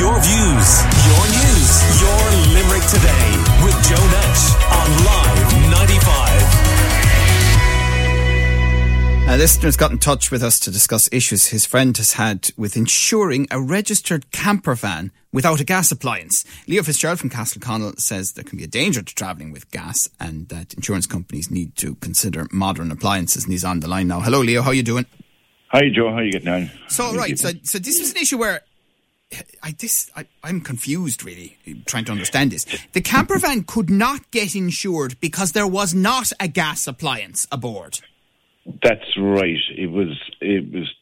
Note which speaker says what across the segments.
Speaker 1: Your views, your news, your Limerick today with Joe Nash on Live 95.
Speaker 2: A listener's got in touch with us to discuss issues his friend has had with insuring a registered camper van without a gas appliance. Leo Fitzgerald from Castleconnell says there can be a danger to travelling with gas and that insurance companies need to consider modern appliances. And he's on the line now. Hello, Leo. How are you doing?
Speaker 3: Hi, Joe. How are you getting on?
Speaker 2: So, right. So, so this was an issue where I this I, I'm confused really trying to understand this. The camper van could not get insured because there was not a gas appliance aboard.
Speaker 3: That's right. It was. It was.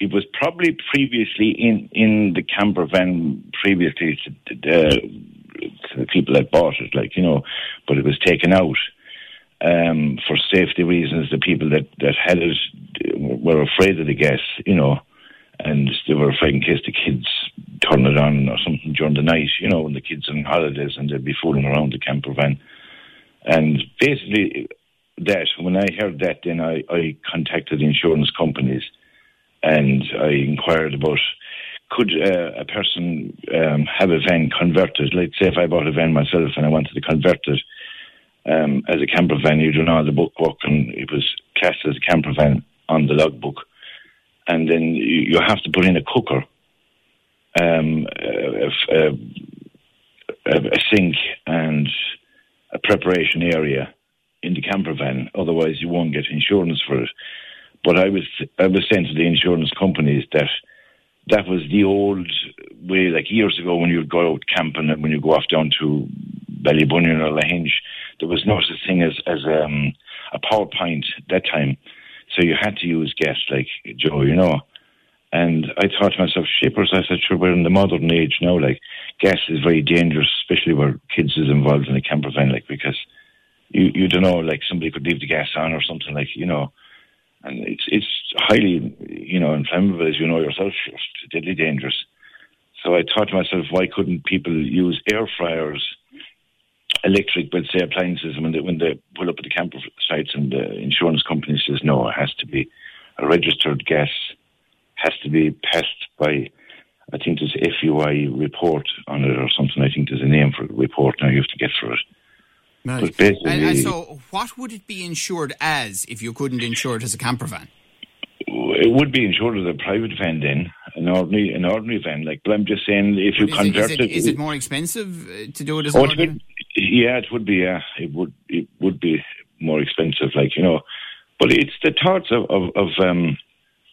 Speaker 3: It was probably previously in in the camper van previously to, uh, to the people that bought it, like you know, but it was taken out um, for safety reasons. The people that that had it were afraid of the gas, you know, and they were afraid in case the kids turn it on or something during the night, you know, when the kids are on holidays and they'd be fooling around the camper van. And basically, that when I heard that, then I, I contacted insurance companies and I inquired about could uh, a person um, have a van converted? Like, say, if I bought a van myself and I wanted to convert it um, as a camper van, you do know the bookwork, and it was classed as a camper van on the logbook. And then you have to put in a cooker um, a, a, a, sink and a preparation area in the camper van. Otherwise, you won't get insurance for it. But I was I was saying to the insurance companies that that was the old way, like years ago when you'd go out camping and when you go off down to Ballybunion or Lahinch, there was no such thing as as um, a power pint that time. So you had to use gas, like Joe, you know. And I thought to myself, shippers, I said, sure, we're in the modern age now. Like, gas is very dangerous, especially where kids is involved in a camper van, like, because you, you don't know, like, somebody could leave the gas on or something, like, you know. And it's it's highly, you know, inflammable, as you know yourself, it's deadly dangerous. So I thought to myself, why couldn't people use air fryers, electric, but say appliances, when they, when they pull up at the camper sites and the insurance company says, no, it has to be a registered gas has to be passed by, I think there's FUI report on it or something. I think there's a name for the report now you have to get for it.
Speaker 2: Right. And, and, so, what would it be insured as if you couldn't insure it as a camper van?
Speaker 3: It would be insured as a private van then, an ordinary an ordinary van. Like, but I'm just saying, if you convert
Speaker 2: it, is it,
Speaker 3: it,
Speaker 2: is it more expensive uh, to do it as
Speaker 3: oh,
Speaker 2: an ordinary?
Speaker 3: yeah, it would be. Yeah, it would. It would be more expensive. Like you know, but it's the thoughts of of, of um,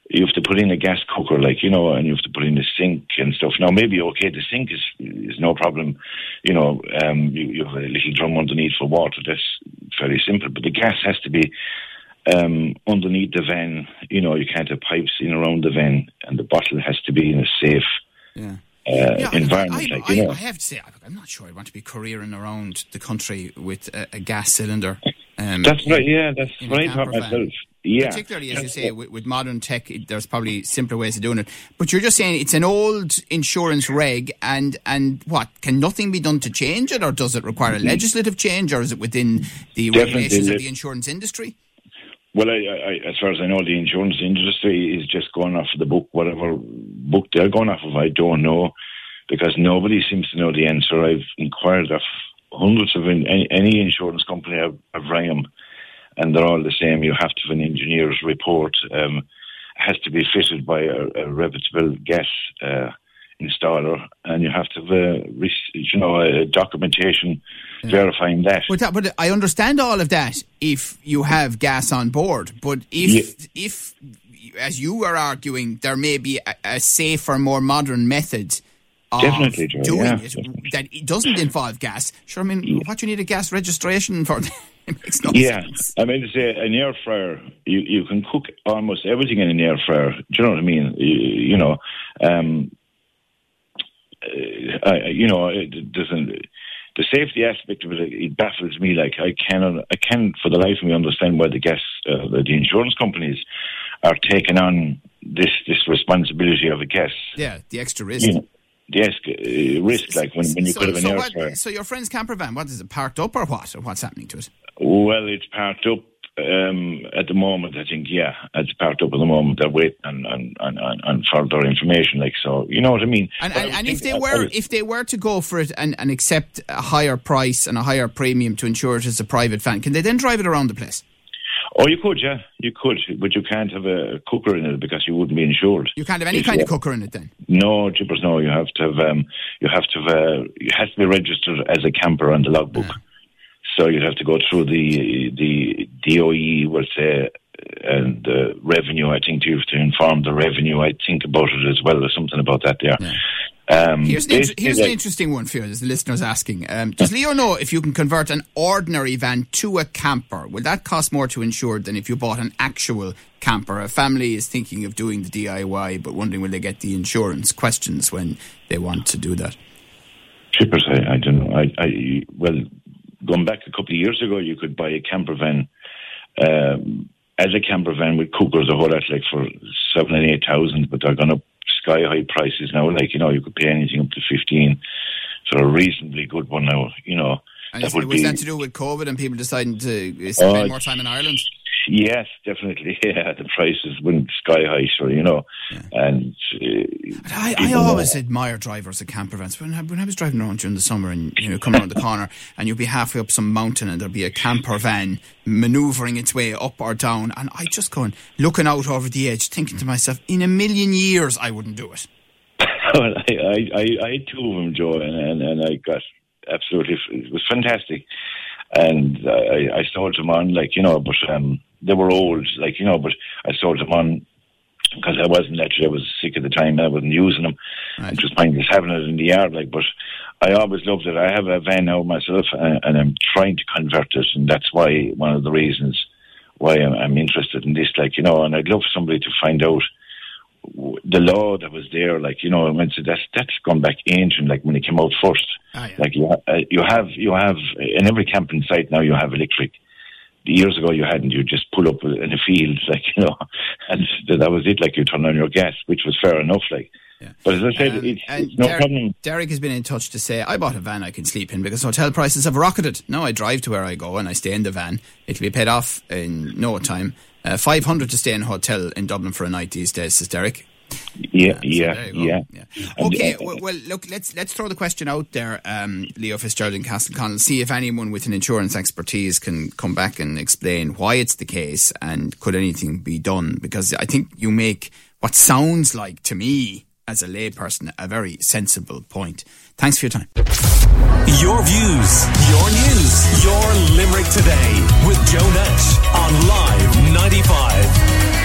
Speaker 3: you have to put in a gas cooker, like you know, and you have to put in a sink and stuff. Now, maybe okay, the sink is is no problem. You know, um, you, you have a little drum underneath for water. That's very simple. But the gas has to be um, underneath the van. You know, you can't have pipes in around the van, and the bottle has to be in a safe.
Speaker 2: Yeah.
Speaker 3: Uh, yeah, environment.
Speaker 2: I,
Speaker 3: like, you know.
Speaker 2: I, have to say, I'm not sure I want to be careering around the country with a, a gas cylinder.
Speaker 3: Um, that's right. Yeah, that's right. Myself. Yeah.
Speaker 2: Particularly, as you say, with, with, modern tech, there's probably simpler ways of doing it. But you're just saying it's an old insurance reg, and and what can nothing be done to change it, or does it require a mm-hmm. legislative change, or is it within the
Speaker 3: Definitely
Speaker 2: regulations of the insurance industry?
Speaker 3: Well, I, I, as far as I know, the insurance industry is just going off the book, whatever book they're going off of. I don't know because nobody seems to know the answer. I've inquired of hundreds of any, any insurance company I've, I've rang them and they're all the same. You have to have an engineer's report. Um, has to be fitted by a, a reputable gas uh, installer, and you have to have a, you know a documentation yeah. verifying that.
Speaker 2: But, that. but I understand all of that if you have gas on board. But if yeah. if as you are arguing, there may be a, a safer, more modern method
Speaker 3: Definitely, Joe,
Speaker 2: doing
Speaker 3: yeah.
Speaker 2: it that it doesn't involve gas. Sure, I mean, yeah. what you need a gas registration for? it makes no
Speaker 3: yeah,
Speaker 2: sense.
Speaker 3: I mean, to say an air fryer, you, you can cook almost everything in an air fryer. Do you know what I mean? You, you know, um, uh, you know, it doesn't. The safety aspect of it, it baffles me. Like I cannot, I can for the life of me understand why the gas, uh, the insurance companies are taking on this this responsibility of a gas.
Speaker 2: Yeah, the extra risk.
Speaker 3: You know, yes, uh, risk like when, when you
Speaker 2: so,
Speaker 3: could have an
Speaker 2: so
Speaker 3: air
Speaker 2: what. So your friend's camper van, what is it, parked up or what? Or what's happening to it?
Speaker 3: Well, it's parked up um, at the moment, I think, yeah, it's parked up at the moment. They're waiting on, on, on, on further information. Like so, you know what I mean.
Speaker 2: And, and, and if they were if they were to go for it and, and accept a higher price and a higher premium to insure it as a private van, can they then drive it around the place?
Speaker 3: Oh, you could, yeah, you could, but you can't have a cooker in it because you wouldn't be insured.
Speaker 2: You can't have any kind of cooker in it then.
Speaker 3: No, jippers, no. You have to have, um, you have to have, uh, it has to be registered as a camper on the logbook. Yeah. So you'd have to go through the the DOE, will say, and the revenue. I think you have to inform the revenue. I think about it as well, or something about that. There. Yeah.
Speaker 2: Um, here's an, inter- here's an interesting one for you, as the listener's asking. Um, does Leo know if you can convert an ordinary van to a camper? Will that cost more to insure than if you bought an actual camper? A family is thinking of doing the DIY, but wondering will they get the insurance questions when they want to do that?
Speaker 3: Chippers, I, I don't know. I, I well, going back a couple of years ago, you could buy a camper van um, as a camper van with cookers or whole that, like for seven and eight thousand, but they're going up sky high prices now. Like you know, you could pay anything up to fifteen for a reasonably good one now. You know,
Speaker 2: and that was be, that to do with COVID and people deciding to spend uh, more time in Ireland?
Speaker 3: Yes, definitely. Yeah, the prices went sky high, so you know. Yeah. And uh,
Speaker 2: I, I always know. admire drivers of camper vans. When I, when I was driving around during the summer and you know come around the corner and you'd be halfway up some mountain and there'd be a camper van manoeuvring its way up or down, and I just going looking out over the edge, thinking to myself, in a million years I wouldn't do it.
Speaker 3: well, I, I, I, I had two of them, Joe, and, and, and I got absolutely it was fantastic and I, I sold them on like you know, but um, they were old, like you know, but I sold them on because I wasn't actually I was sick at the time. I wasn't using them. Right. I just mindless having it in the yard, like. But I always loved it. I have a van now myself, and, and I'm trying to convert it, and that's why one of the reasons why I'm, I'm interested in this, like you know. And I'd love somebody to find out the law that was there, like you know, I mean, so that's that's gone back ancient, like when it came out first. Oh, yeah. Like you, ha- uh, you have you have in every camping site now you have electric. Years ago you hadn't. You just pull up in a field, like you know, and that was it. Like you turn on your gas, which was fair enough. Like, yeah. but as I said, um, it's, it's no
Speaker 2: Derek,
Speaker 3: problem.
Speaker 2: Derek has been in touch to say I bought a van I can sleep in because hotel prices have rocketed. Now I drive to where I go and I stay in the van. It'll be paid off in no time. Uh, 500 to stay in a hotel in Dublin for a night these days, says Derek.
Speaker 3: Yeah, yeah, yeah,
Speaker 2: yeah, Okay, well, well, look, let's let's throw the question out there, um, Leo Fitzgerald and Castleconnell. See if anyone with an insurance expertise can come back and explain why it's the case and could anything be done? Because I think you make what sounds like to me as a layperson a very sensible point. Thanks for your time.
Speaker 1: Your views, your news, your Limerick today with Joe Nash on Live 95.